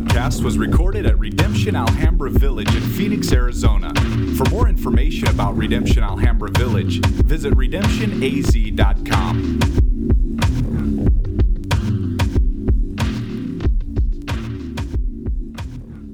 broadcast was recorded at Redemption Alhambra Village in Phoenix, Arizona. For more information about Redemption Alhambra Village, visit redemptionaz.com.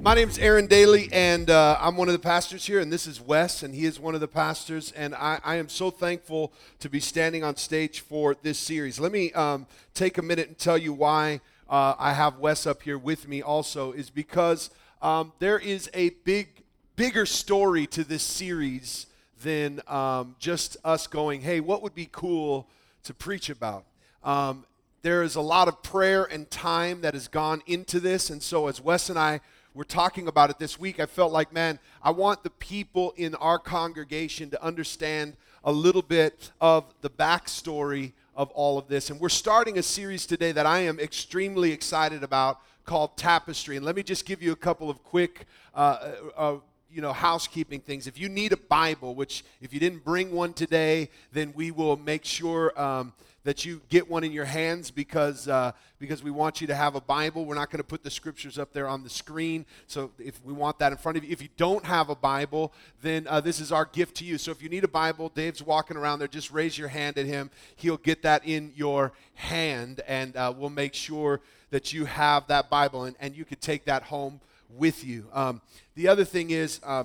My name is Aaron Daly, and uh, I'm one of the pastors here, and this is Wes, and he is one of the pastors, and I, I am so thankful to be standing on stage for this series. Let me um, take a minute and tell you why uh, I have Wes up here with me also, is because um, there is a big, bigger story to this series than um, just us going, hey, what would be cool to preach about? Um, there is a lot of prayer and time that has gone into this, and so as Wes and I we're talking about it this week, I felt like, man, I want the people in our congregation to understand a little bit of the backstory of all of this. And we're starting a series today that I am extremely excited about called Tapestry. And let me just give you a couple of quick uh, uh, uh you know housekeeping things if you need a bible which if you didn't bring one today then we will make sure um, that you get one in your hands because, uh, because we want you to have a Bible. We're not going to put the scriptures up there on the screen. So if we want that in front of you, if you don't have a Bible, then uh, this is our gift to you. So if you need a Bible, Dave's walking around there. Just raise your hand at him. He'll get that in your hand, and uh, we'll make sure that you have that Bible and, and you could take that home with you. Um, the other thing is, uh,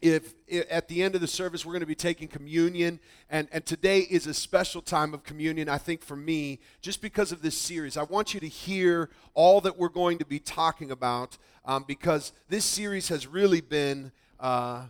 if, if, at the end of the service we're going to be taking communion and, and today is a special time of communion i think for me just because of this series. I want you to hear all that we're going to be talking about um, because this series has really been uh,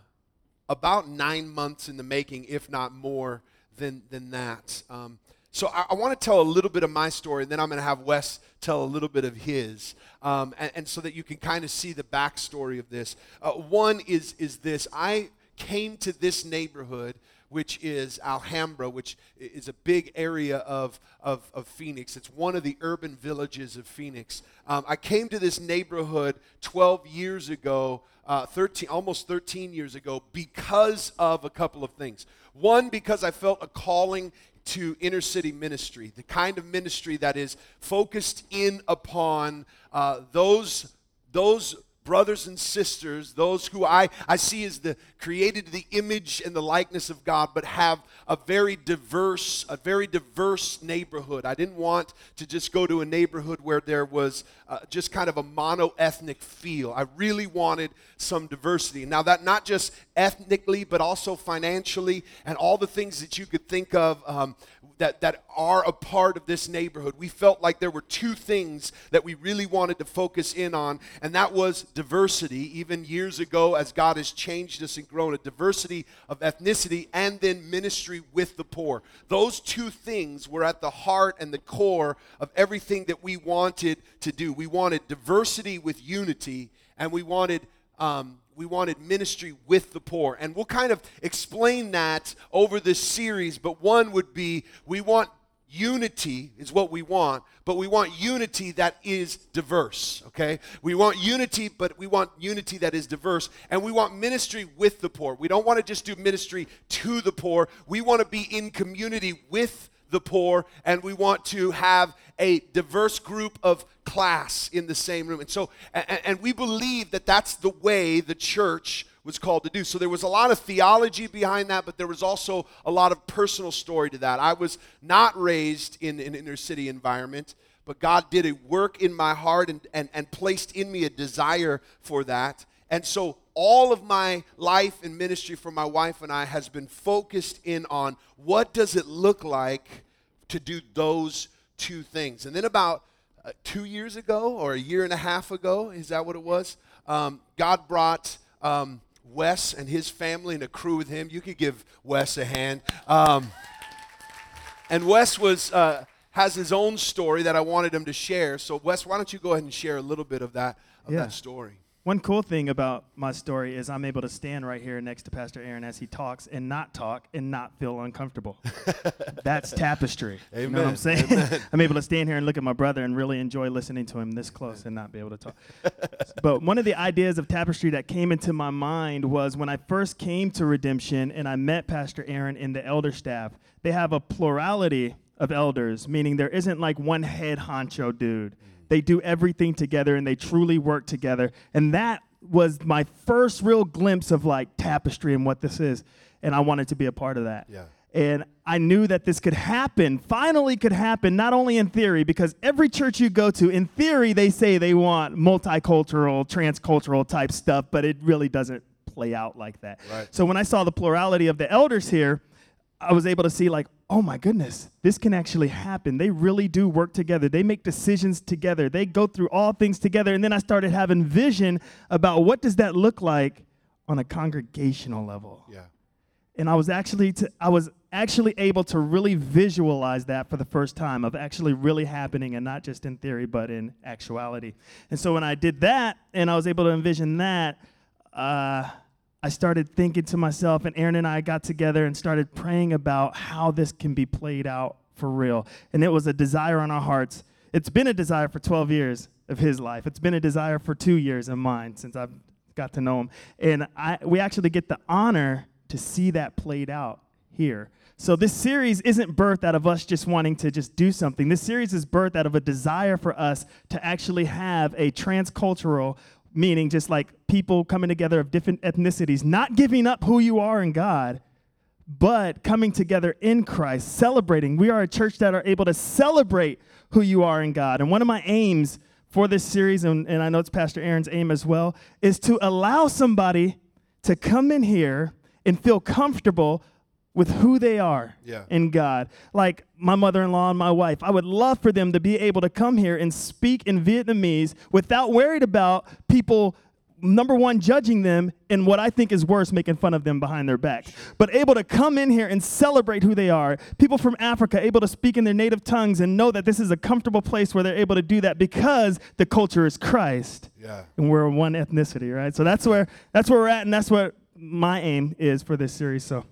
about nine months in the making if not more than, than that. Um, so I, I want to tell a little bit of my story, and then I'm going to have Wes tell a little bit of his, um, and, and, so that you can kind of see the backstory of this. Uh, one is is this: I came to this neighborhood which is Alhambra, which is a big area of, of, of Phoenix. It's one of the urban villages of Phoenix. Um, I came to this neighborhood 12 years ago, uh, 13, almost 13 years ago, because of a couple of things. One, because I felt a calling to inner city ministry, the kind of ministry that is focused in upon uh, those, those brothers and sisters, those who I, I see as the created the image and the likeness of God, but have a very diverse, a very diverse neighborhood. I didn't want to just go to a neighborhood where there was uh, just kind of a mono-ethnic feel. I really wanted some diversity. Now that not just ethnically, but also financially, and all the things that you could think of. Um, that, that are a part of this neighborhood. We felt like there were two things that we really wanted to focus in on, and that was diversity, even years ago as God has changed us and grown, a diversity of ethnicity, and then ministry with the poor. Those two things were at the heart and the core of everything that we wanted to do. We wanted diversity with unity, and we wanted um, we wanted ministry with the poor. And we'll kind of explain that over this series, but one would be we want unity is what we want, but we want unity that is diverse, okay? We want unity, but we want unity that is diverse, and we want ministry with the poor. We don't want to just do ministry to the poor. We want to be in community with the poor, and we want to have a diverse group of class in the same room. And so, and, and we believe that that's the way the church was called to do. So there was a lot of theology behind that, but there was also a lot of personal story to that. I was not raised in an inner city environment, but God did a work in my heart and, and, and placed in me a desire for that. And so all of my life and ministry for my wife and I has been focused in on what does it look like to do those two things. And then about uh, two years ago or a year and a half ago, is that what it was? Um, God brought um, Wes and his family and a crew with him. You could give Wes a hand. Um, and Wes was. Uh, has his own story that I wanted him to share. So, Wes, why don't you go ahead and share a little bit of that of yeah. that story? One cool thing about my story is I'm able to stand right here next to Pastor Aaron as he talks and not talk and not feel uncomfortable. That's tapestry. Amen. You know what I'm saying? I'm able to stand here and look at my brother and really enjoy listening to him this close and not be able to talk. but one of the ideas of tapestry that came into my mind was when I first came to Redemption and I met Pastor Aaron in the elder staff, they have a plurality of elders, meaning there isn't like one head honcho dude they do everything together and they truly work together. And that was my first real glimpse of like tapestry and what this is. And I wanted to be a part of that. Yeah. And I knew that this could happen, finally could happen, not only in theory, because every church you go to, in theory, they say they want multicultural, transcultural type stuff, but it really doesn't play out like that. Right. So when I saw the plurality of the elders here, I was able to see, like, oh my goodness, this can actually happen. They really do work together. They make decisions together. They go through all things together. And then I started having vision about what does that look like on a congregational level. Yeah. And I was actually to, I was actually able to really visualize that for the first time of actually really happening and not just in theory but in actuality. And so when I did that and I was able to envision that, uh, I started thinking to myself, and Aaron and I got together and started praying about how this can be played out for real. And it was a desire on our hearts. It's been a desire for 12 years of his life. It's been a desire for two years of mine since I've got to know him. And I, we actually get the honor to see that played out here. So this series isn't birthed out of us just wanting to just do something. This series is birthed out of a desire for us to actually have a transcultural meaning just like people coming together of different ethnicities, not giving up who you are in God, but coming together in Christ, celebrating. We are a church that are able to celebrate who you are in God. And one of my aims for this series, and, and I know it's Pastor Aaron's aim as well, is to allow somebody to come in here and feel comfortable with who they are Yeah. in God. Like my mother in law and my wife, I would love for them to be able to come here and speak in Vietnamese without worried about people. Number one, judging them, and what I think is worse, making fun of them behind their back. But able to come in here and celebrate who they are. People from Africa able to speak in their native tongues and know that this is a comfortable place where they're able to do that because the culture is Christ Yeah. and we're one ethnicity, right? So that's where that's where we're at, and that's what my aim is for this series. So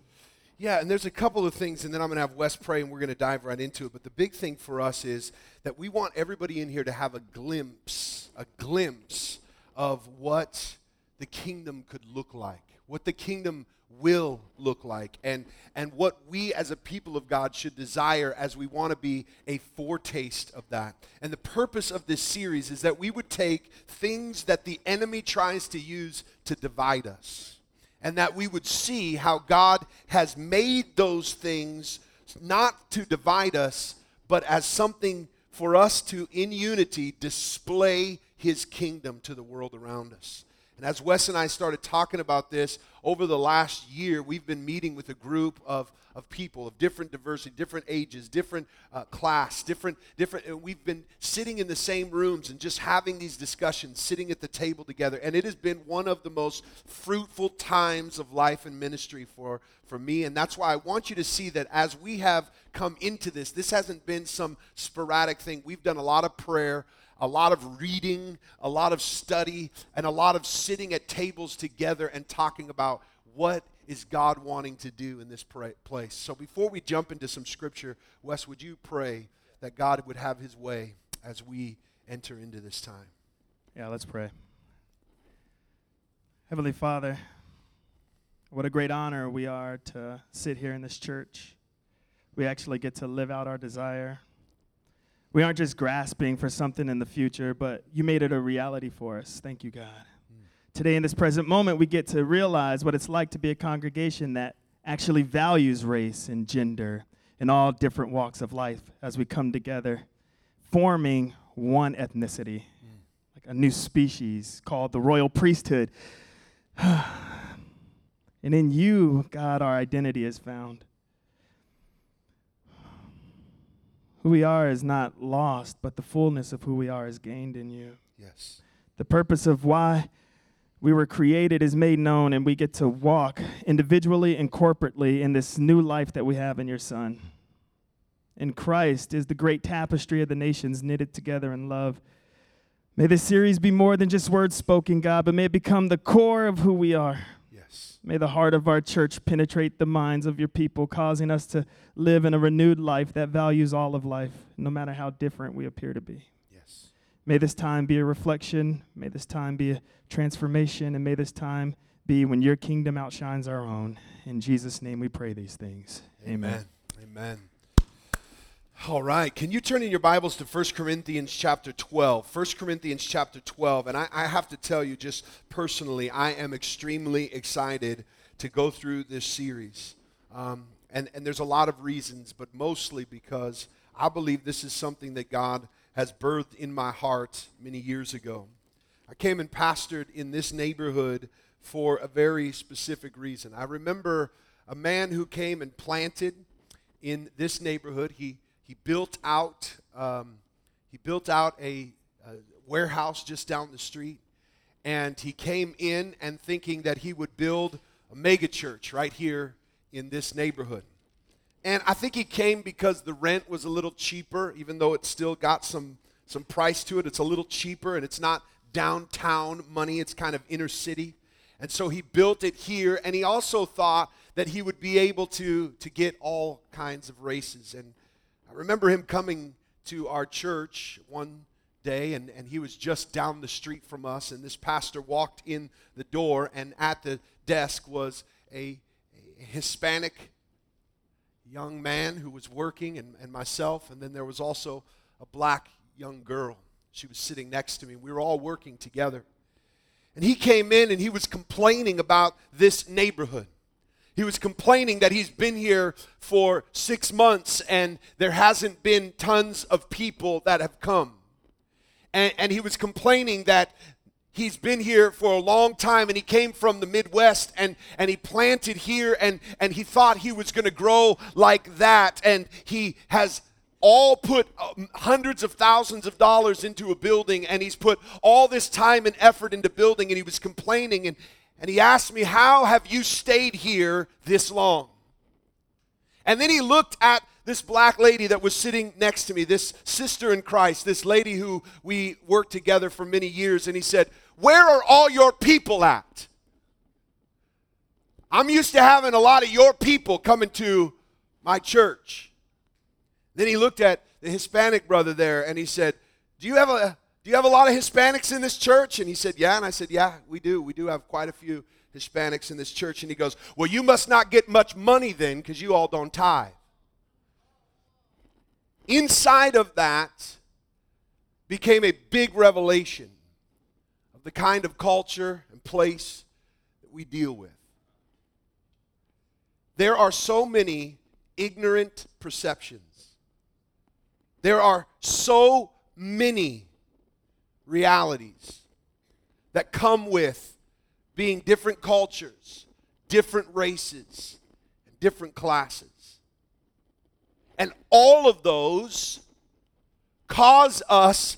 Yeah, and there's a couple of things, and then I'm going to have Wes pray, and we're going to dive right into it. But the big thing for us is that we want everybody in here to have a glimpse, a glimpse of what the kingdom could look like, what the kingdom will look like, and and what we as a people of God should desire as we want to be a foretaste of that. And the purpose of this series is that we would take things that the enemy tries to use to divide us and that we would see how God has made those things not to divide us, but as something for us to, in unity, display His kingdom to the world around us. And as Wes and I started talking about this over the last year, we've been meeting with a group of, of people of different diversity, different ages, different uh, class, different, different. And we've been sitting in the same rooms and just having these discussions, sitting at the table together. And it has been one of the most fruitful times of life and ministry for, for me. And that's why I want you to see that as we have come into this, this hasn't been some sporadic thing. We've done a lot of prayer a lot of reading, a lot of study, and a lot of sitting at tables together and talking about what is God wanting to do in this place. So before we jump into some scripture, Wes, would you pray that God would have his way as we enter into this time? Yeah, let's pray. Heavenly Father, what a great honor we are to sit here in this church. We actually get to live out our desire. We aren't just grasping for something in the future, but you made it a reality for us. Thank you, God. Hmm. Today, in this present moment, we get to realize what it's like to be a congregation that actually values race and gender in all different walks of life as we come together, forming one ethnicity, hmm. like a new species called the royal priesthood. and in you, God, our identity is found. Who we are is not lost, but the fullness of who we are is gained in you. Yes. The purpose of why we were created is made known, and we get to walk individually and corporately in this new life that we have in your Son. In Christ is the great tapestry of the nations knitted together in love. May this series be more than just words spoken, God, but may it become the core of who we are. May the heart of our church penetrate the minds of your people, causing us to live in a renewed life that values all of life, no matter how different we appear to be. Yes. May this time be a reflection. May this time be a transformation. And may this time be when your kingdom outshines our own. In Jesus' name we pray these things. Amen. Amen. Amen. All right. Can you turn in your Bibles to 1 Corinthians chapter 12? 1 Corinthians chapter 12. And I, I, have to tell you, just personally, I am extremely excited to go through this series. Um, and, and there's a lot of reasons, but mostly because I believe this is something that God has birthed in my heart many years ago. I came and pastored in this neighborhood for a very specific reason. I remember a man who came and planted in this neighborhood. He he built out um, he built out a, a warehouse just down the street, and he came in and thinking that he would build a mega church right here in this neighborhood. And I think he came because the rent was a little cheaper, even though it still got some some price to it. It's a little cheaper, and it's not downtown money. It's kind of inner city. And so he built it here, and he also thought that he would be able to, to get all kinds of races. And remember him coming to our church one day, and, and he was just down the street from us. And this pastor walked in the door, and at the desk was a, a Hispanic young man who was working, and, and myself. And then there was also a black young girl. She was sitting next to me. We were all working together. And he came in and he was complaining about this neighborhood. He was complaining that he's been here for six months and there hasn't been tons of people that have come. And, and he was complaining that he's been here for a long time and he came from the midwest and, and he planted here and, and he thought he was going to grow like that and he has all put um, hundreds of thousands of dollars into a building and he's put all this time and effort into building and he was complaining and, and he asked me, How have you stayed here this long? And then he looked at this black lady that was sitting next to me, this sister in Christ, this lady who we worked together for many years, and he said, Where are all your people at? I'm used to having a lot of your people coming to my church. Then he looked at the Hispanic brother there and he said, Do you have a do you have a lot of Hispanics in this church? And he said, Yeah. And I said, Yeah, we do. We do have quite a few Hispanics in this church. And he goes, Well, you must not get much money then because you all don't tithe. Inside of that became a big revelation of the kind of culture and place that we deal with. There are so many ignorant perceptions. There are so many realities that come with being different cultures, different races, and different classes. And all of those cause us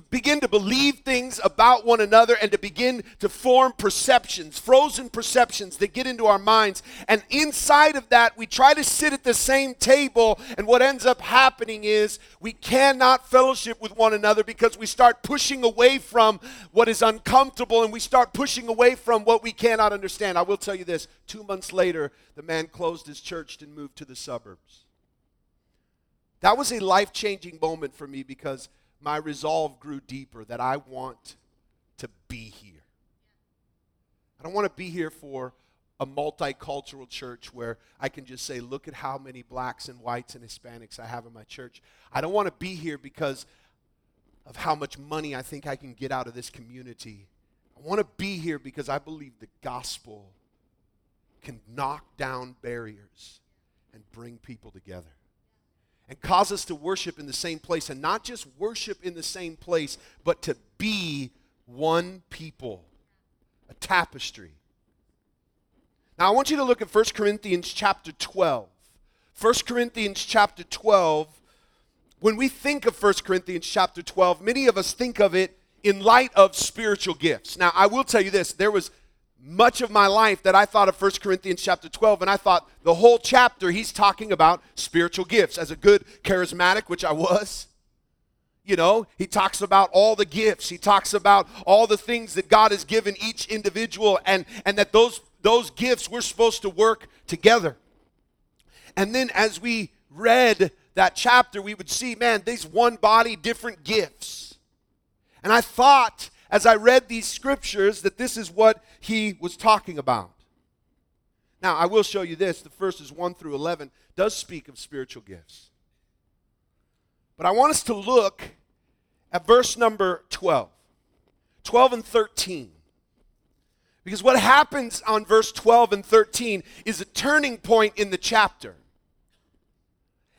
to begin to believe things about one another and to begin to form perceptions, frozen perceptions that get into our minds. And inside of that, we try to sit at the same table, and what ends up happening is we cannot fellowship with one another because we start pushing away from what is uncomfortable and we start pushing away from what we cannot understand. I will tell you this two months later, the man closed his church and moved to the suburbs. That was a life changing moment for me because my resolve grew deeper that I want to be here. I don't want to be here for a multicultural church where I can just say, look at how many blacks and whites and Hispanics I have in my church. I don't want to be here because of how much money I think I can get out of this community. I want to be here because I believe the gospel can knock down barriers and bring people together and cause us to worship in the same place. And not just worship in the same place, but to be one people, a tapestry. Now, I want you to look at 1 Corinthians chapter 12. 1 Corinthians chapter 12. When we think of 1 Corinthians chapter 12, many of us think of it in light of spiritual gifts. Now, I will tell you this there was much of my life that I thought of 1 Corinthians chapter 12, and I thought the whole chapter he's talking about spiritual gifts. As a good charismatic, which I was, you know, he talks about all the gifts. He talks about all the things that God has given each individual, and, and that those, those gifts we're supposed to work together. And then as we read that chapter, we would see, man, these one body, different gifts. And I thought as I read these scriptures that this is what he was talking about. Now, I will show you this. The verses 1 through 11 does speak of spiritual gifts. But I want us to look at verse number 12, 12 and 13. Because what happens on verse 12 and 13 is a turning point in the chapter.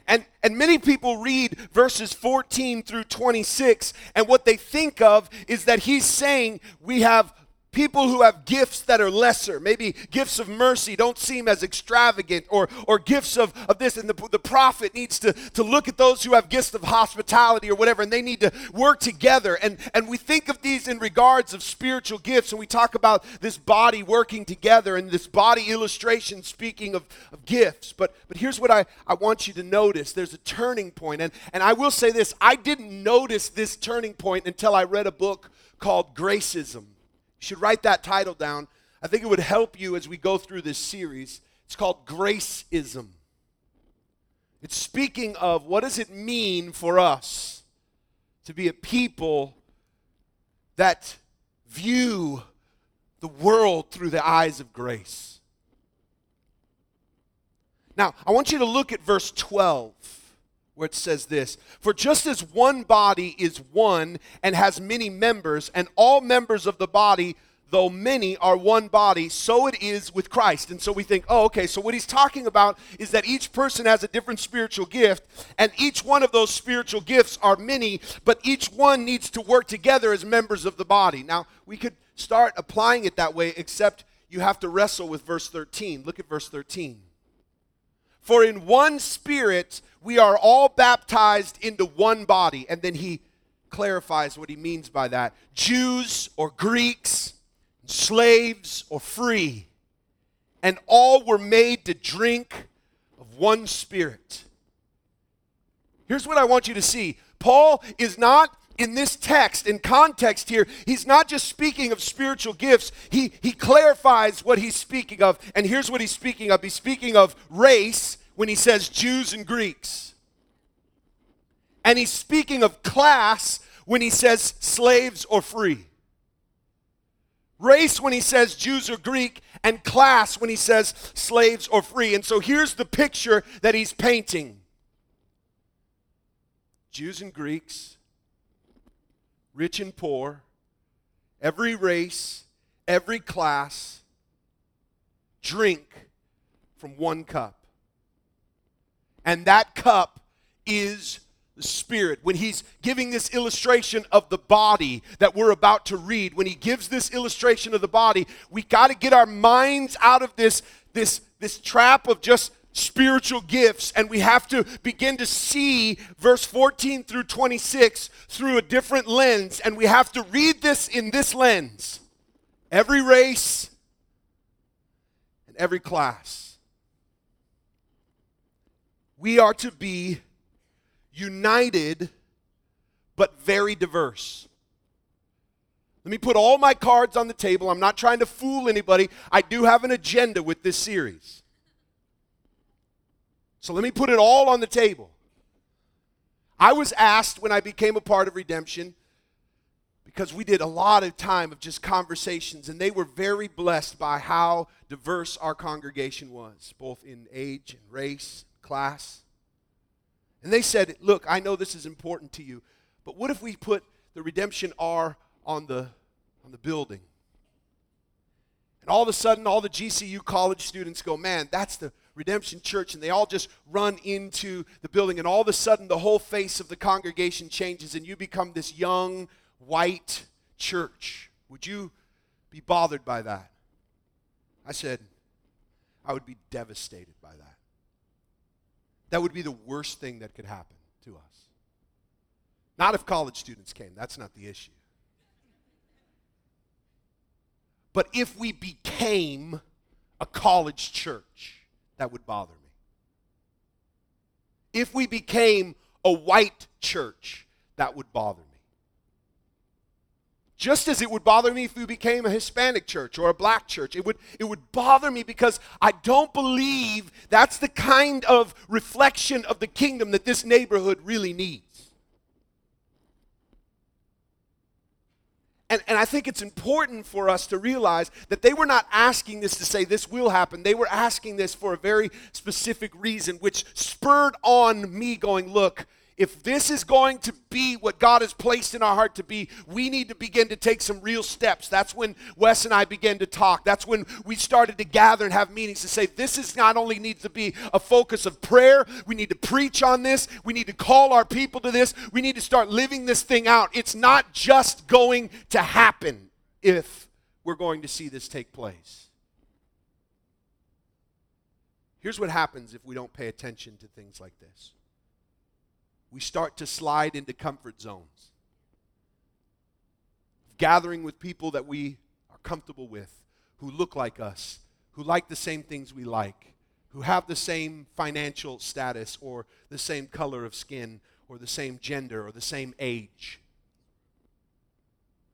And, and many people read verses 14 through 26, and what they think of is that he's saying we have people who have gifts that are lesser maybe gifts of mercy don't seem as extravagant or, or gifts of, of this and the, the prophet needs to, to look at those who have gifts of hospitality or whatever and they need to work together. And, and we think of these in regards of spiritual gifts and we talk about this body working together and this body illustration speaking of, of gifts. But, but here's what I, I want you to notice. There's a turning point and, and i will say this. I didn't notice this turning point until i read a book called gracism you should write that title down. I think it would help you as we go through this series. It's called Gracism. It's speaking of what does it mean for us to be a people that view the world through the eyes of grace. Now, I want you to look at verse 12 where it says this For just as one body is one and has many members, and all members of the body, though many, are one body, so it is with Christ. And so we think, oh, okay, so what he's talking about is that each person has a different spiritual gift, and each one of those spiritual gifts are many, but each one needs to work together as members of the body. Now, we could start applying it that way, except you have to wrestle with verse 13. Look at verse 13. For in one spirit we are all baptized into one body. And then he clarifies what he means by that Jews or Greeks, slaves or free. And all were made to drink of one spirit. Here's what I want you to see Paul is not in this text, in context here, he's not just speaking of spiritual gifts, he, he clarifies what he's speaking of. And here's what he's speaking of he's speaking of race when he says Jews and Greeks. And he's speaking of class when he says slaves or free. Race when he says Jews or Greek, and class when he says slaves or free. And so here's the picture that he's painting Jews and Greeks, rich and poor, every race, every class, drink from one cup. And that cup is the Spirit. When he's giving this illustration of the body that we're about to read, when he gives this illustration of the body, we got to get our minds out of this, this, this trap of just spiritual gifts and we have to begin to see verse 14 through 26 through a different lens and we have to read this in this lens every race and every class we are to be united but very diverse. Let me put all my cards on the table. I'm not trying to fool anybody. I do have an agenda with this series. So let me put it all on the table. I was asked when I became a part of Redemption because we did a lot of time of just conversations and they were very blessed by how diverse our congregation was, both in age and race class. And they said, Look, I know this is important to you, but what if we put the redemption R on the, on the building? And all of a sudden, all the GCU college students go, Man, that's the Redemption Church. And they all just run into the building. And all of a sudden, the whole face of the congregation changes, and you become this young, white church. Would you be bothered by that? I said, I would be devastated by that. That would be the worst thing that could happen to us. Not if college students came, that's not the issue. But if we became a college church, that would bother me. If we became a white church, that would bother me. Just as it would bother me if we became a Hispanic church or a black church. It would, it would bother me because I don't believe that's the kind of reflection of the kingdom that this neighborhood really needs. And, and I think it's important for us to realize that they were not asking this to say this will happen. They were asking this for a very specific reason, which spurred on me going, look, if this is going to be what God has placed in our heart to be, we need to begin to take some real steps. That's when Wes and I began to talk. That's when we started to gather and have meetings to say this is not only needs to be a focus of prayer, we need to preach on this, we need to call our people to this, we need to start living this thing out. It's not just going to happen if we're going to see this take place. Here's what happens if we don't pay attention to things like this we start to slide into comfort zones. Gathering with people that we are comfortable with, who look like us, who like the same things we like, who have the same financial status or the same color of skin or the same gender or the same age.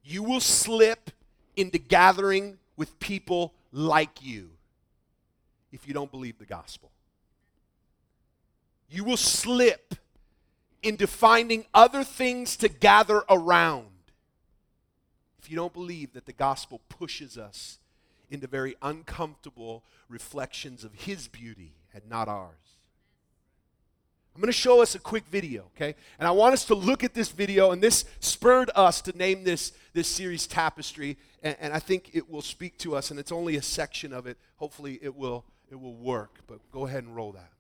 You will slip into gathering with people like you if you don't believe the gospel. You will slip into finding other things to gather around if you don't believe that the gospel pushes us into very uncomfortable reflections of his beauty and not ours. I'm going to show us a quick video, okay? And I want us to look at this video, and this spurred us to name this, this series Tapestry, and, and I think it will speak to us, and it's only a section of it. Hopefully, it will, it will work, but go ahead and roll that.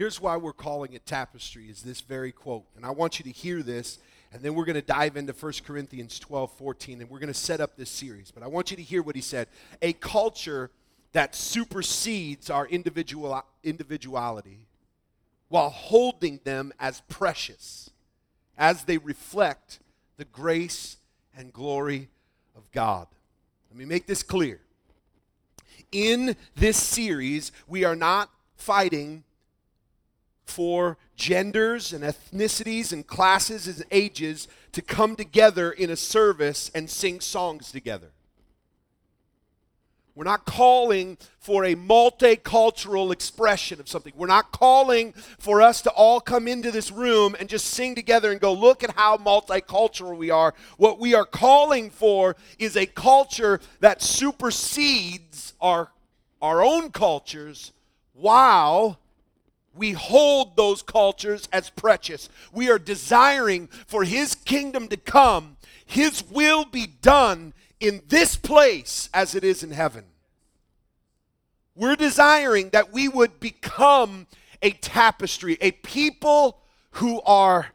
Here's why we're calling it tapestry is this very quote. And I want you to hear this and then we're going to dive into 1 Corinthians 12, 14 and we're going to set up this series. But I want you to hear what he said. A culture that supersedes our individual individuality while holding them as precious as they reflect the grace and glory of God. Let me make this clear. In this series, we are not fighting for genders and ethnicities and classes and ages to come together in a service and sing songs together. We're not calling for a multicultural expression of something. We're not calling for us to all come into this room and just sing together and go, look at how multicultural we are. What we are calling for is a culture that supersedes our, our own cultures while we hold those cultures as precious. We are desiring for His kingdom to come, His will be done in this place as it is in heaven. We're desiring that we would become a tapestry, a people who are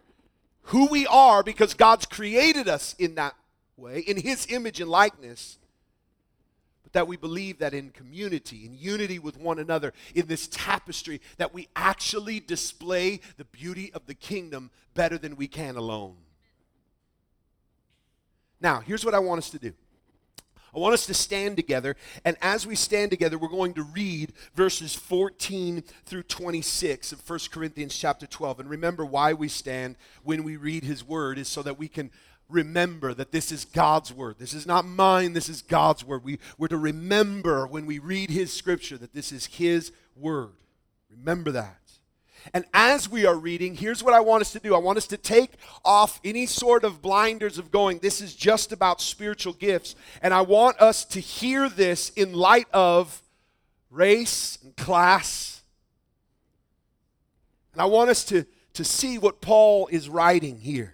who we are because God's created us in that way, in His image and likeness that we believe that in community, in unity with one another, in this tapestry, that we actually display the beauty of the kingdom better than we can alone. Now, here's what I want us to do. I want us to stand together, and as we stand together, we're going to read verses 14 through 26 of 1 Corinthians chapter 12. And remember why we stand when we read his word is so that we can remember that this is God's word. This is not mine, this is God's word. We, we're to remember when we read his scripture that this is his word. Remember that. And as we are reading, here's what I want us to do I want us to take off any sort of blinders of going, this is just about spiritual gifts. And I want us to hear this in light of race and class. And I want us to to see what Paul is writing here.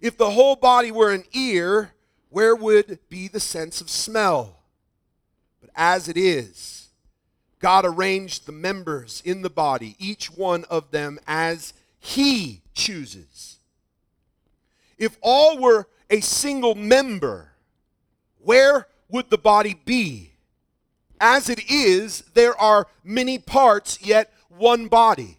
If the whole body were an ear, where would be the sense of smell? But as it is, God arranged the members in the body, each one of them as He chooses. If all were a single member, where would the body be? As it is, there are many parts, yet one body.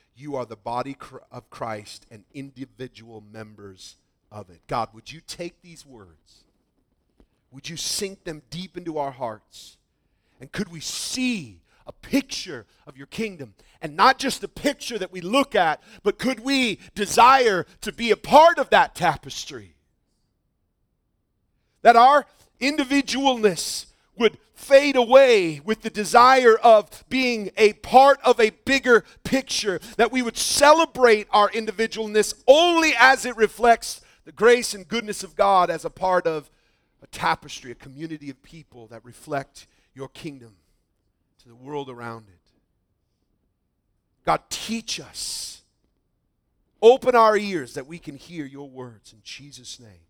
you are the body of Christ and individual members of it. God, would you take these words? Would you sink them deep into our hearts? And could we see a picture of your kingdom? And not just a picture that we look at, but could we desire to be a part of that tapestry? That our individualness would fade away with the desire of being a part of a bigger picture, that we would celebrate our individualness only as it reflects the grace and goodness of God as a part of a tapestry, a community of people that reflect your kingdom to the world around it. God, teach us. Open our ears that we can hear your words in Jesus' name.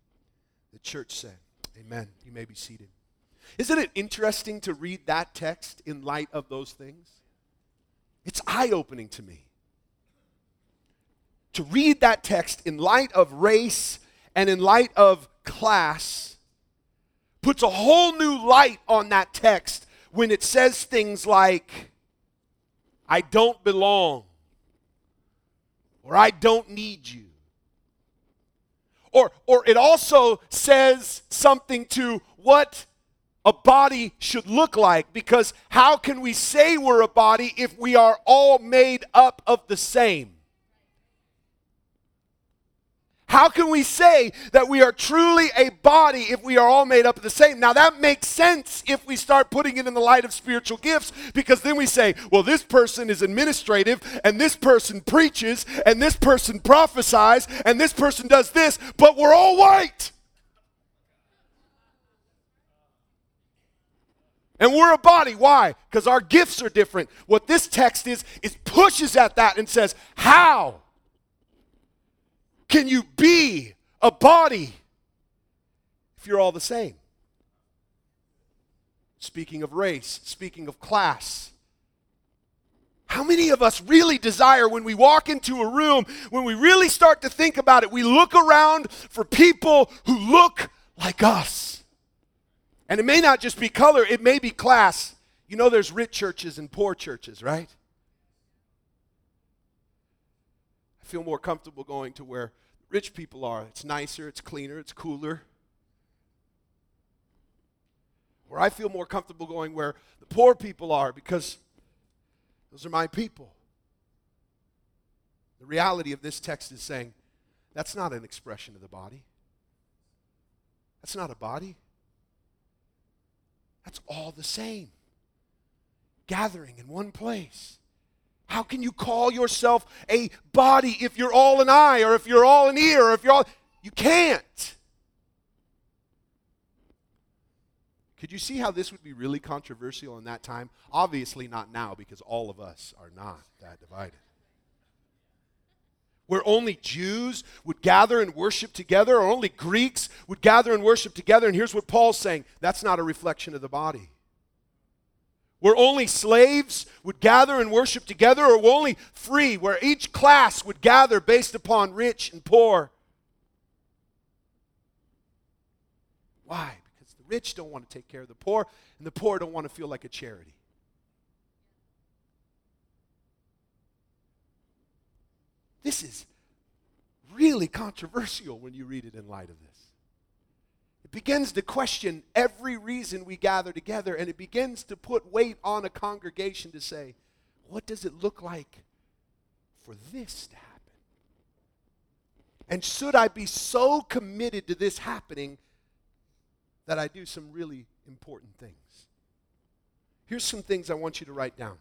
The church said, Amen. You may be seated. Isn't it interesting to read that text in light of those things? It's eye opening to me. To read that text in light of race and in light of class puts a whole new light on that text when it says things like, I don't belong, or I don't need you. Or, or it also says something to what a body should look like because how can we say we're a body if we are all made up of the same? How can we say that we are truly a body if we are all made up of the same? Now, that makes sense if we start putting it in the light of spiritual gifts, because then we say, well, this person is administrative, and this person preaches, and this person prophesies, and this person does this, but we're all white. And we're a body. Why? Because our gifts are different. What this text is, is pushes at that and says, How can you be a body if you're all the same? Speaking of race, speaking of class, how many of us really desire when we walk into a room, when we really start to think about it, we look around for people who look like us? And it may not just be color, it may be class. You know, there's rich churches and poor churches, right? I feel more comfortable going to where rich people are. It's nicer, it's cleaner, it's cooler. Where I feel more comfortable going where the poor people are because those are my people. The reality of this text is saying that's not an expression of the body. That's not a body. That's all the same. Gathering in one place. How can you call yourself a body if you're all an eye or if you're all an ear or if you're all. You can't. Could you see how this would be really controversial in that time? Obviously, not now because all of us are not that divided. Where only Jews would gather and worship together, or only Greeks would gather and worship together. And here's what Paul's saying that's not a reflection of the body where only slaves would gather and worship together, or only free, where each class would gather based upon rich and poor. Why? Because the rich don't want to take care of the poor, and the poor don't want to feel like a charity. This is really controversial when you read it in light of this It begins to question every reason we gather together, and it begins to put weight on a congregation to say, what does it look like for this to happen? And should I be so committed to this happening that I do some really important things? Here's some things I want you to write down.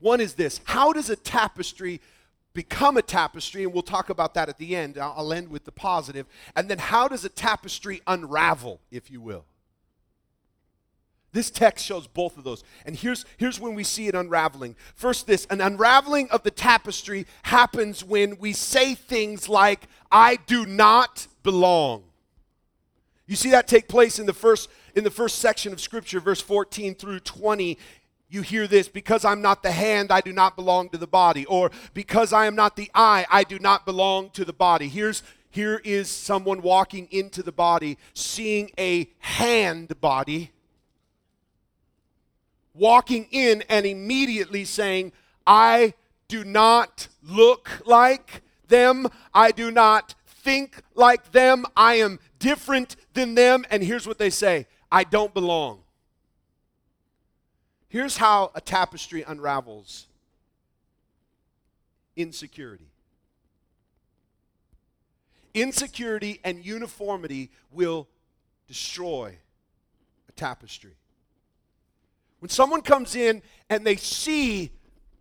One is this How does a tapestry become a tapestry, and we'll talk about that at the end. I'll, I'll end with the positive. And then, how does a tapestry unravel, if you will? This text shows both of those. And here's, here's when we see it unraveling. First, this an unraveling of the tapestry happens when we say things like, I do not belong. You see that take place in the first in the first section of scripture verse 14 through 20 you hear this because I'm not the hand, I do not belong to the body. Or because I am not the eye, I do not belong to the body. Here's here is someone walking into the body, seeing a hand body, walking in and immediately saying, I do not look like them. I do not think like them. I am different than them. And here's what they say I don't belong. Here's how a tapestry unravels insecurity. Insecurity and uniformity will destroy a tapestry. When someone comes in and they see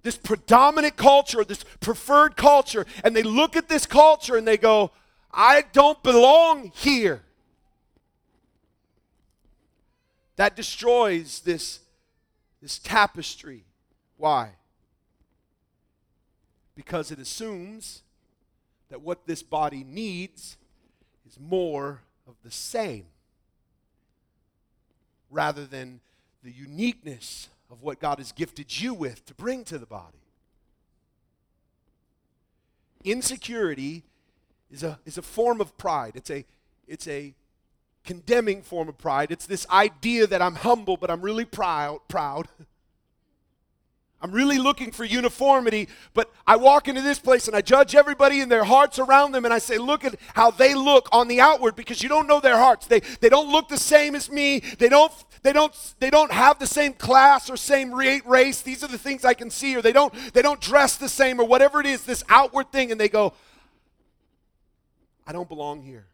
this predominant culture, this preferred culture, and they look at this culture and they go, I don't belong here. That destroys this this tapestry. Why? Because it assumes that what this body needs is more of the same rather than the uniqueness of what God has gifted you with to bring to the body. Insecurity is a, is a form of pride. It's a, it's a condemning form of pride. It's this idea that I'm humble, but I'm really proud. proud. I'm really looking for uniformity, but I walk into this place and I judge everybody in their hearts around them and I say, look at how they look on the outward because you don't know their hearts. They, they don't look the same as me. They don't, they, don't, they don't have the same class or same race. These are the things I can see. Or they don't, they don't dress the same or whatever it is, this outward thing. And they go, I don't belong here.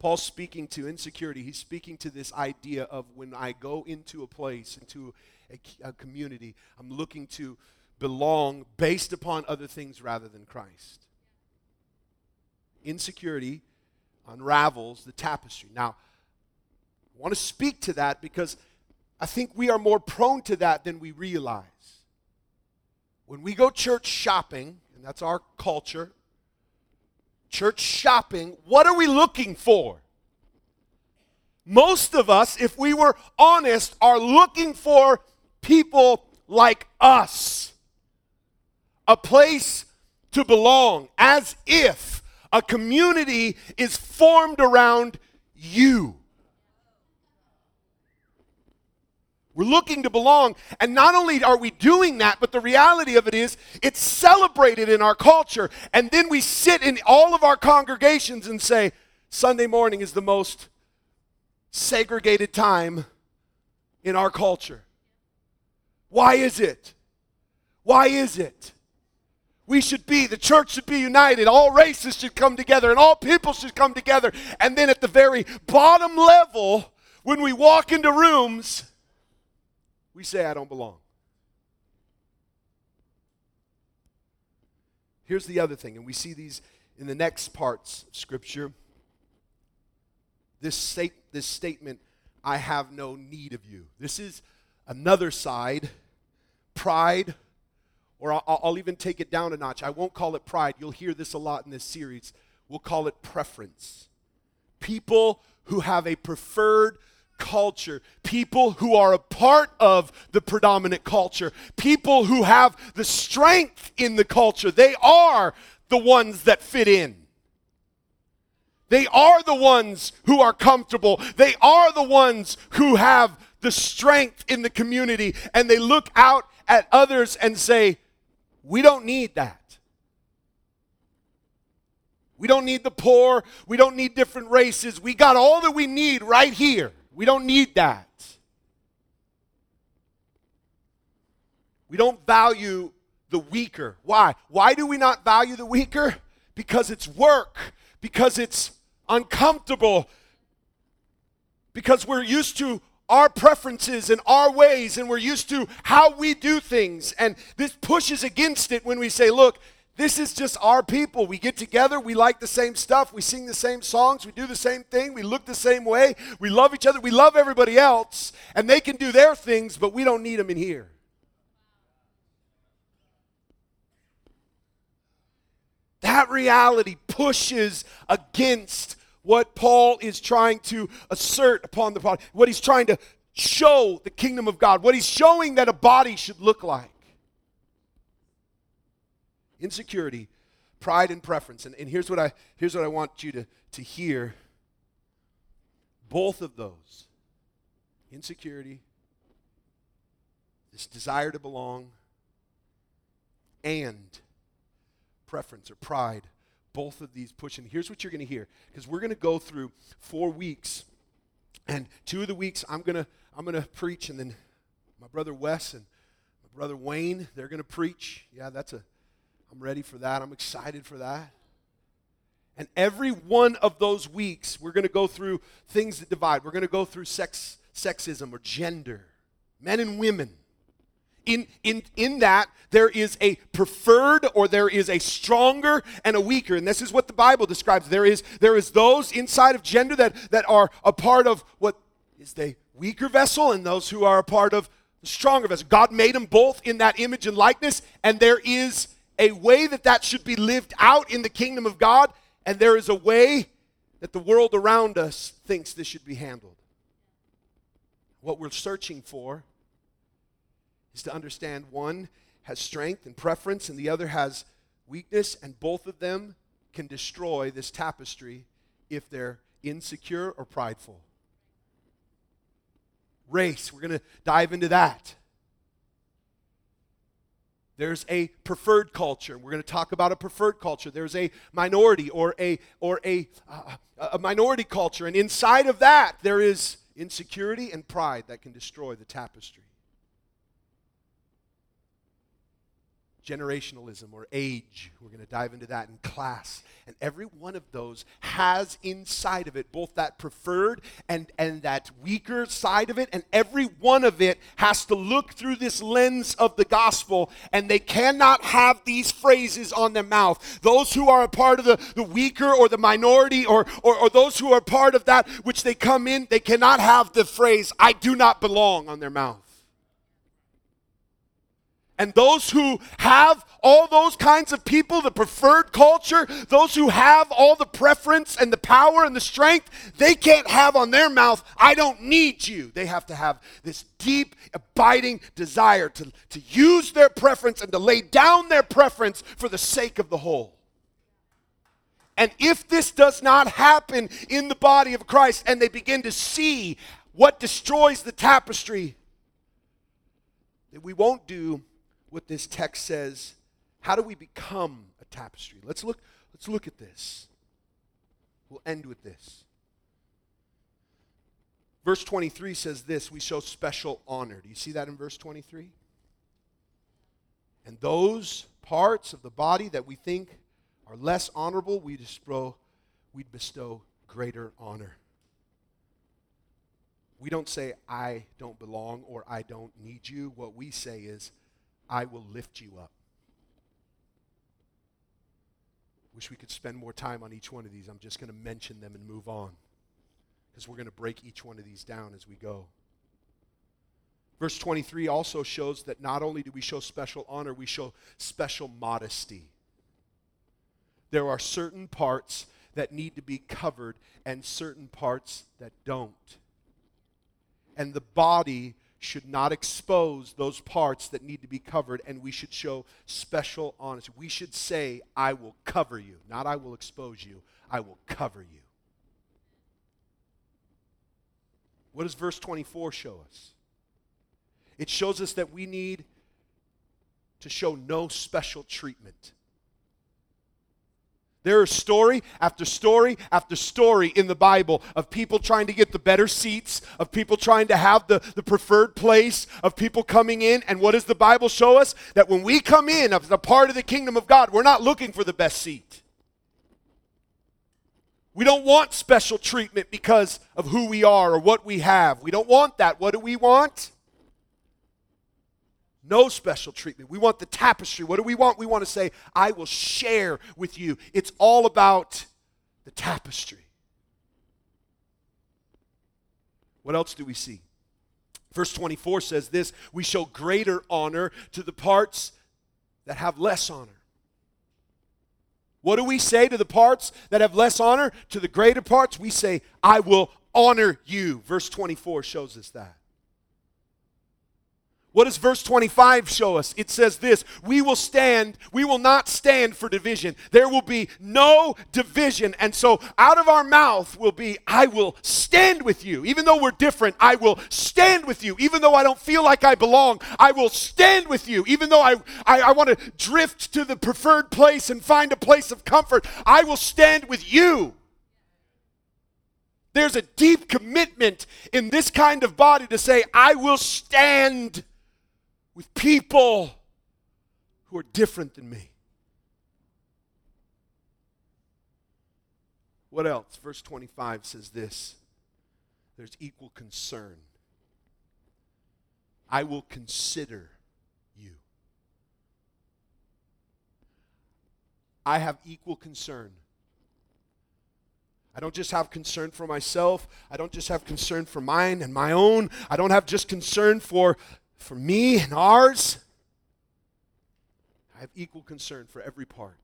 Paul's speaking to insecurity. He's speaking to this idea of when I go into a place, into a, a, community, I'm looking to belong based upon other things rather than Christ. Insecurity unravels the tapestry. Now, I want to speak to that because I think we are more prone to that than we realize. When we go church shopping, and that's our culture, church shopping, what are we looking for? Most of us, if we were honest, are looking for people like us. A place to belong, as if a community is formed around you. We're looking to belong. And not only are we doing that, but the reality of it is it's celebrated in our culture. And then we sit in all of our congregations and say, Sunday morning is the most segregated time in our culture. Why is it? Why is it? We should be, the church should be united. All races should come together and all people should come together. And then at the very bottom level, when we walk into rooms, we say, I don't belong. Here's the other thing, and we see these in the next parts of Scripture. This, state, this statement, I have no need of you. This is another side, pride, or I'll, I'll even take it down a notch. I won't call it pride. You'll hear this a lot in this series. We'll call it preference. People who have a preferred culture, people who are a part of the predominant culture, people who have the strength in the culture. They are the ones that fit in. They are the ones who are comfortable. They are the ones who have the strength in the community. And they look out at others and say, We don't need that. We don't need the poor. We don't need different races. We got all that we need right here. We don't need that. We don't value the weaker. Why? Why do we not value the weaker? Because it's work, because it's uncomfortable, because we're used to our preferences and our ways, and we're used to how we do things. And this pushes against it when we say, look, this is just our people. We get together, we like the same stuff, we sing the same songs, we do the same thing, we look the same way, we love each other, we love everybody else, and they can do their things, but we don't need them in here. That reality pushes against what Paul is trying to assert upon the body, what he's trying to show the kingdom of God, what he's showing that a body should look like insecurity, pride, and preference. And, and here's, what I, here's what I want you to, to hear. Both of those insecurity, this desire to belong, and preference or pride both of these push and here's what you're going to hear because we're going to go through four weeks. And two of the weeks i'm going to i'm going to preach and then my brother wes and my brother wayne they're going to preach. Yeah that's a I'm ready for that. I'm excited for that. And every one of those weeks, we're going to go through things that divide. We're going to go through sex, sexism or gender, men and women. In, in, in that, there is a preferred or there is a stronger and a weaker. And this is what the Bible describes. There is, there is those inside of gender that, that are a part of what is the weaker vessel and those who are a part of the stronger vessel. God made them both in that image and likeness, and there is a way that that should be lived out in the kingdom of God, and there is a way that the world around us thinks this should be handled. What we're searching for is to understand one has strength and preference, and the other has weakness, and both of them can destroy this tapestry if they're insecure or prideful. Race, we're going to dive into that. There's a preferred culture. We're going to talk about a preferred culture. There's a minority or a or a uh, a minority culture, and inside of that there is insecurity and pride that can destroy the tapestry. Generationalism or age. We're going to dive into that in class. And every one of those has inside of it both that preferred and, and that weaker side of it. And every one of it has to look through this lens of the gospel. And they cannot have these phrases on their mouth. Those who are a part of the, the weaker or the minority or, or, or those who are part of that which they come in, they cannot have the phrase, I do not belong on their mouth. And those who have all those kinds of people, the preferred culture, those who have all the preference and the power and the strength, they can't have on their mouth, I don't need you. They have to have this deep, abiding desire to, to use their preference and to lay down their preference for the sake of the whole. And if this does not happen in the body of Christ and they begin to see what destroys the tapestry, that we won't do what this text says. How do we become a tapestry? Let's look, let's look at this. We'll end with this. Verse 23 says this we show special honor. Do you see that in verse 23? And those parts of the body that we think are less honorable, we bestow, we bestow greater honor. We don't say, I don't belong or I don't need you. What we say is, I will lift you up. Wish we could spend more time on each one of these. I'm just going to mention them and move on because we're going to break each one of these down as we go. Verse 23 also shows that not only do we show special honor, we show special modesty. There are certain parts that need to be covered and certain parts that don't. And the body should not expose those parts that need to be covered, and we should show special honesty. We should say, I will cover you, not I will expose you, I will cover you. What does verse 24 show us? It shows us that we need to show no special treatment. There is story after story after story in the Bible of people trying to get the better seats, of people trying to have the, the preferred place, of people coming in. And what does the Bible show us? That when we come in as a part of the kingdom of God, we're not looking for the best seat. We don't want special treatment because of who we are or what we have. We don't want that. What do we want? No special treatment. We want the tapestry. What do we want? We want to say, I will share with you. It's all about the tapestry. What else do we see? Verse 24 says this We show greater honor to the parts that have less honor. What do we say to the parts that have less honor? To the greater parts, we say, I will honor you. Verse 24 shows us that. What does verse 25 show us? It says this We will stand, we will not stand for division. There will be no division. And so out of our mouth will be, I will stand with you. Even though we're different, I will stand with you. Even though I don't feel like I belong, I will stand with you. Even though I, I, I want to drift to the preferred place and find a place of comfort, I will stand with you. There's a deep commitment in this kind of body to say, I will stand with people who are different than me. What else? Verse 25 says this there's equal concern. I will consider you. I have equal concern. I don't just have concern for myself. I don't just have concern for mine and my own. I don't have just concern for for me and ours, I have equal concern for every part.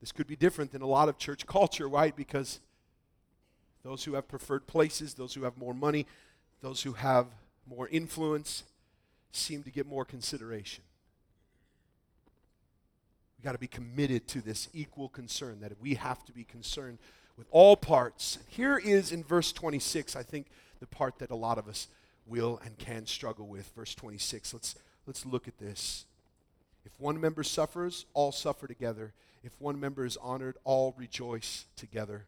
This could be different than a lot of church culture, right? Because those who have preferred places, those who have more money, those who have more influence seem to get more consideration. We've got to be committed to this equal concern that we have to be concerned with all parts. Here is in verse 26, I think the part that a lot of us will and can struggle with. Verse 26. Let's, let's look at this. If one member suffers, all suffer together. If one member is honored, all rejoice together.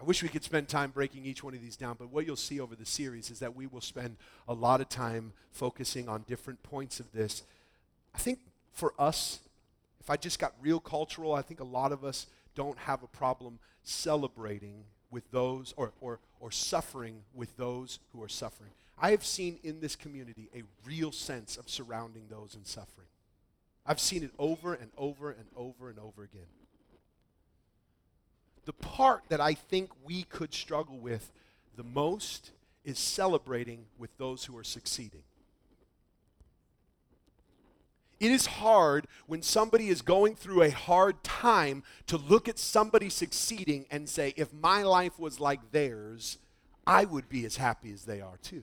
I wish we could spend time breaking each one of these down, but what you'll see over the series is that we will spend a lot of time focusing on different points of this. I think for us, if I just got real cultural, I think a lot of us don't have a problem celebrating with those or, or, or suffering with those who are suffering. I have seen in this community a real sense of surrounding those in suffering. I've seen it over and over and over and over again. The part that I think we could struggle with the most is celebrating with those who are succeeding. It is hard when somebody is going through a hard time to look at somebody succeeding and say, if my life was like theirs, I would be as happy as they are too.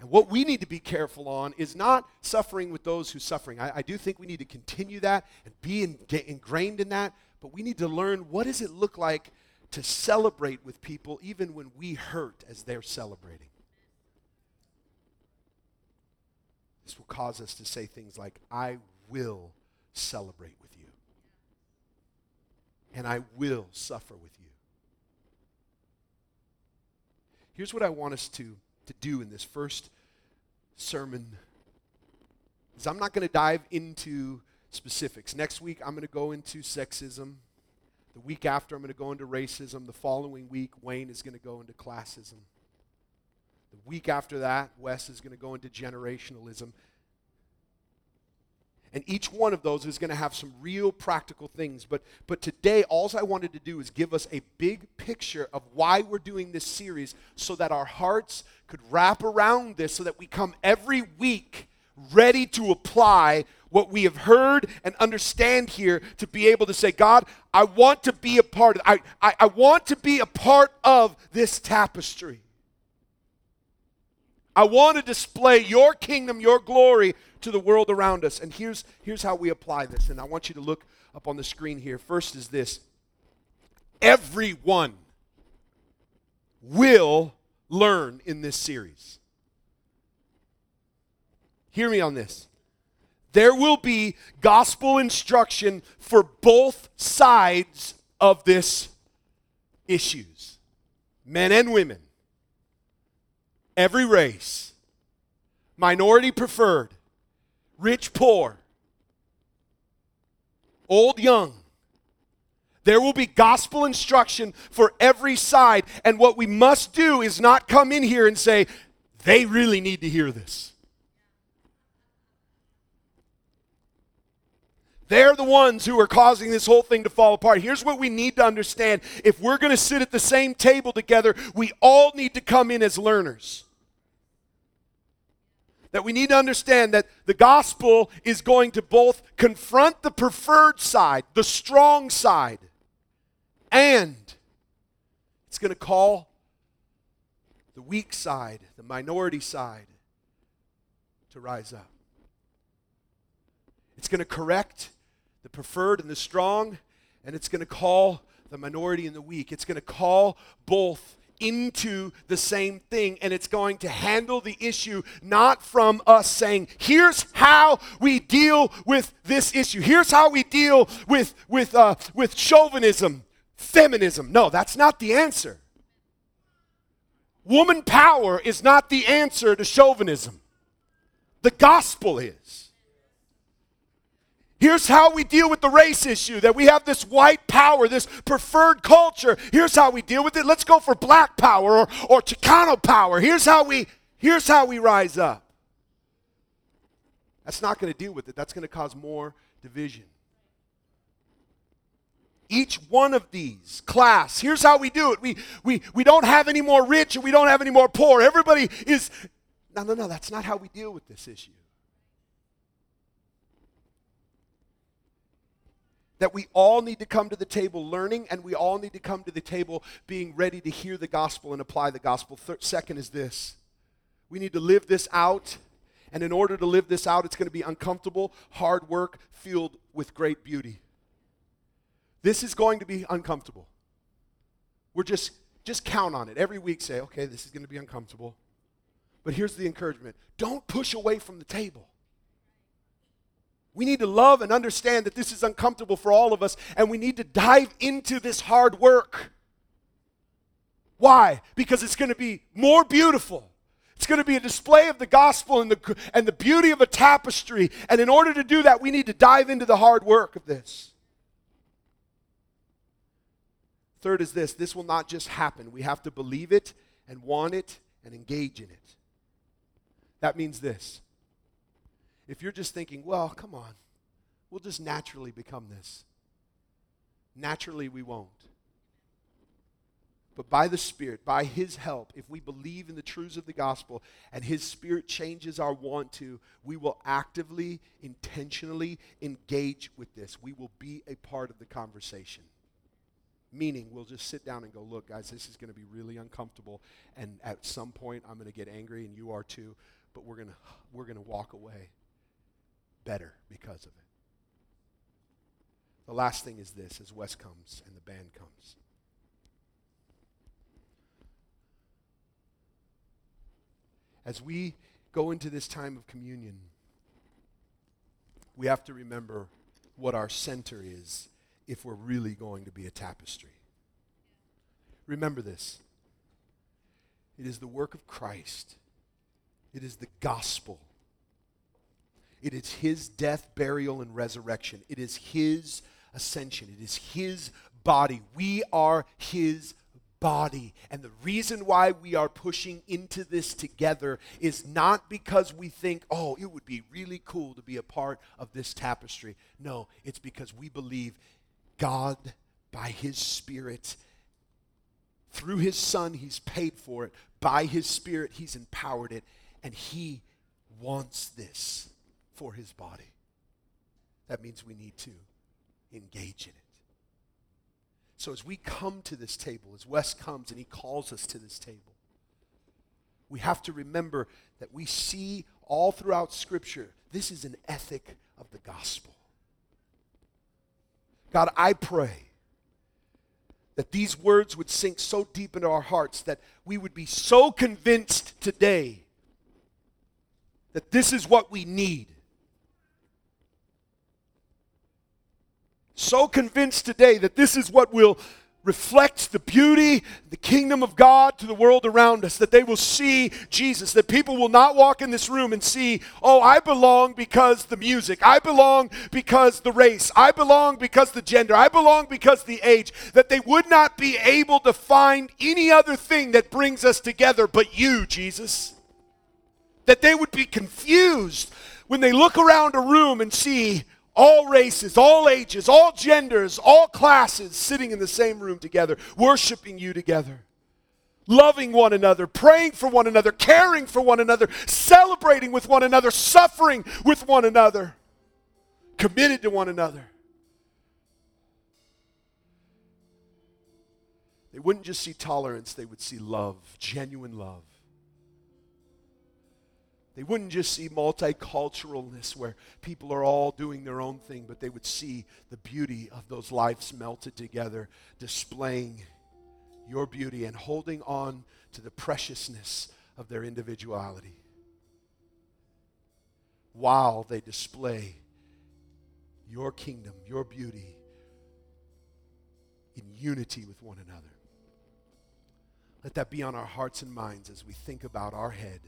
And what we need to be careful on is not suffering with those who are suffering. I, I do think we need to continue that and be in, ingrained in that, but we need to learn what does it look like to celebrate with people even when we hurt as they're celebrating. This will cause us to say things like, I will celebrate with you. And I will suffer with you. Here's what I want us to, to do in this first sermon. Is I'm not going to dive into specifics. Next week, I'm going to go into sexism. The week after, I'm going to go into racism. The following week, Wayne is going to go into classism. The week after that, Wes is going to go into generationalism. And each one of those is going to have some real practical things. But, but today, all I wanted to do is give us a big picture of why we're doing this series so that our hearts could wrap around this, so that we come every week ready to apply what we have heard and understand here to be able to say, God, I want to be a part of, I, I, I want to be a part of this tapestry. I want to display your kingdom, your glory to the world around us. And here's, here's how we apply this. And I want you to look up on the screen here. First is this everyone will learn in this series. Hear me on this. There will be gospel instruction for both sides of this issues men and women, every race, minority preferred, rich, poor, old, young. There will be gospel instruction for every side. And what we must do is not come in here and say, they really need to hear this. They're the ones who are causing this whole thing to fall apart. Here's what we need to understand if we're going to sit at the same table together, we all need to come in as learners that we need to understand that the gospel is going to both confront the preferred side, the strong side, and it's going to call the weak side, the minority side, to rise up. It's going to correct the preferred and the strong, and it's going to call the minority and the weak. It's going to call both into the same thing and it's going to handle the issue not from us saying here's how we deal with this issue. Here's how we deal with with uh, with chauvinism feminism. No that's not the answer. Woman power is not the answer to chauvinism. The gospel is Here's how we deal with the race issue that we have this white power, this preferred culture. Here's how we deal with it. Let's go for black power or, or Chicano power. Here's how we here's how we rise up. That's not going to deal with it. That's going to cause more division. Each one of these class, here's how we do it. We we we don't have any more rich and we don't have any more poor. Everybody is No, no, no, that's not how we deal with this issue. That we all need to come to the table learning and we all need to come to the table being ready to hear the gospel and apply the gospel. Second is this we need to live this out. And in order to live this out, it's going to be uncomfortable, hard work, filled with great beauty. This is going to be uncomfortable. We're just just count on it. Every week say, okay, this is going to be uncomfortable. But here's the encouragement. Don't push away from the table. We need to love and understand that this is uncomfortable for all of us, and we need to dive into this hard work. Why? Because it's going to be more beautiful. It's going to be a display of the gospel and the, and the beauty of a tapestry. And in order to do that, we need to dive into the hard work of this. Third is this this will not just happen. We have to believe it and want it and engage in it. That means this if you're just thinking, well, come on, we'll just naturally become this, naturally we won't. But by the Spirit, by His help, if we believe in the truths of the gospel and His Spirit changes our want to, we will actively, intentionally engage with this. We will be a part of the conversation. Meaning, we'll just sit down and go, look, guys, this is going to be really uncomfortable. And at some point, I'm going to get angry, and you are too. But we're going to we're going to walk away better because of it. The last thing is this as Wes comes and the band comes. As we go into this time of communion, we have to remember what our center is if we're really going to be a tapestry. Remember this it is the work of Christ, it is the gospel it is his death, burial, and resurrection. It is his ascension. It is his body. We are his body. And the reason why we are pushing into this together is not because we think, oh, it would be really cool to be a part of this tapestry. No, it's because we believe God, by His Spirit, through His Son, He's paid for it. By His Spirit, He's empowered it. And He wants this for His body. That means we need to engage in it. So as we come to this table, as Wes comes and he calls us to this table, we have to remember that we see all throughout Scripture this is an ethic of the gospel. God, I pray that these words would sink so deep into our hearts that we would be so convinced today that this is what we need. So convinced today that this is what will reflect the beauty, the kingdom of God to the world around us, that they will see Jesus, that people will not walk in this room and see, oh, I belong because the music, I belong because the race, I belong because the gender, I belong because the age, that they would not be able to find any other thing that brings us together but you, Jesus. That they would be confused when they look around a room and see all races, all ages, all genders, all classes sitting in the same room together, worshiping you together, loving one another, praying for one another, caring for one another, celebrating with one another, suffering with one another, committed to one another. They wouldn't just see tolerance, they would see love, genuine love. They wouldn't just see multiculturalness where people are all doing their own thing, but they would see the beauty of those lives melted together, displaying your beauty and holding on to the preciousness of their individuality while they display your kingdom, your beauty in unity with one another. Let that be on our hearts and minds as we think about our head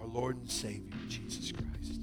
our Lord and Savior, Jesus Christ.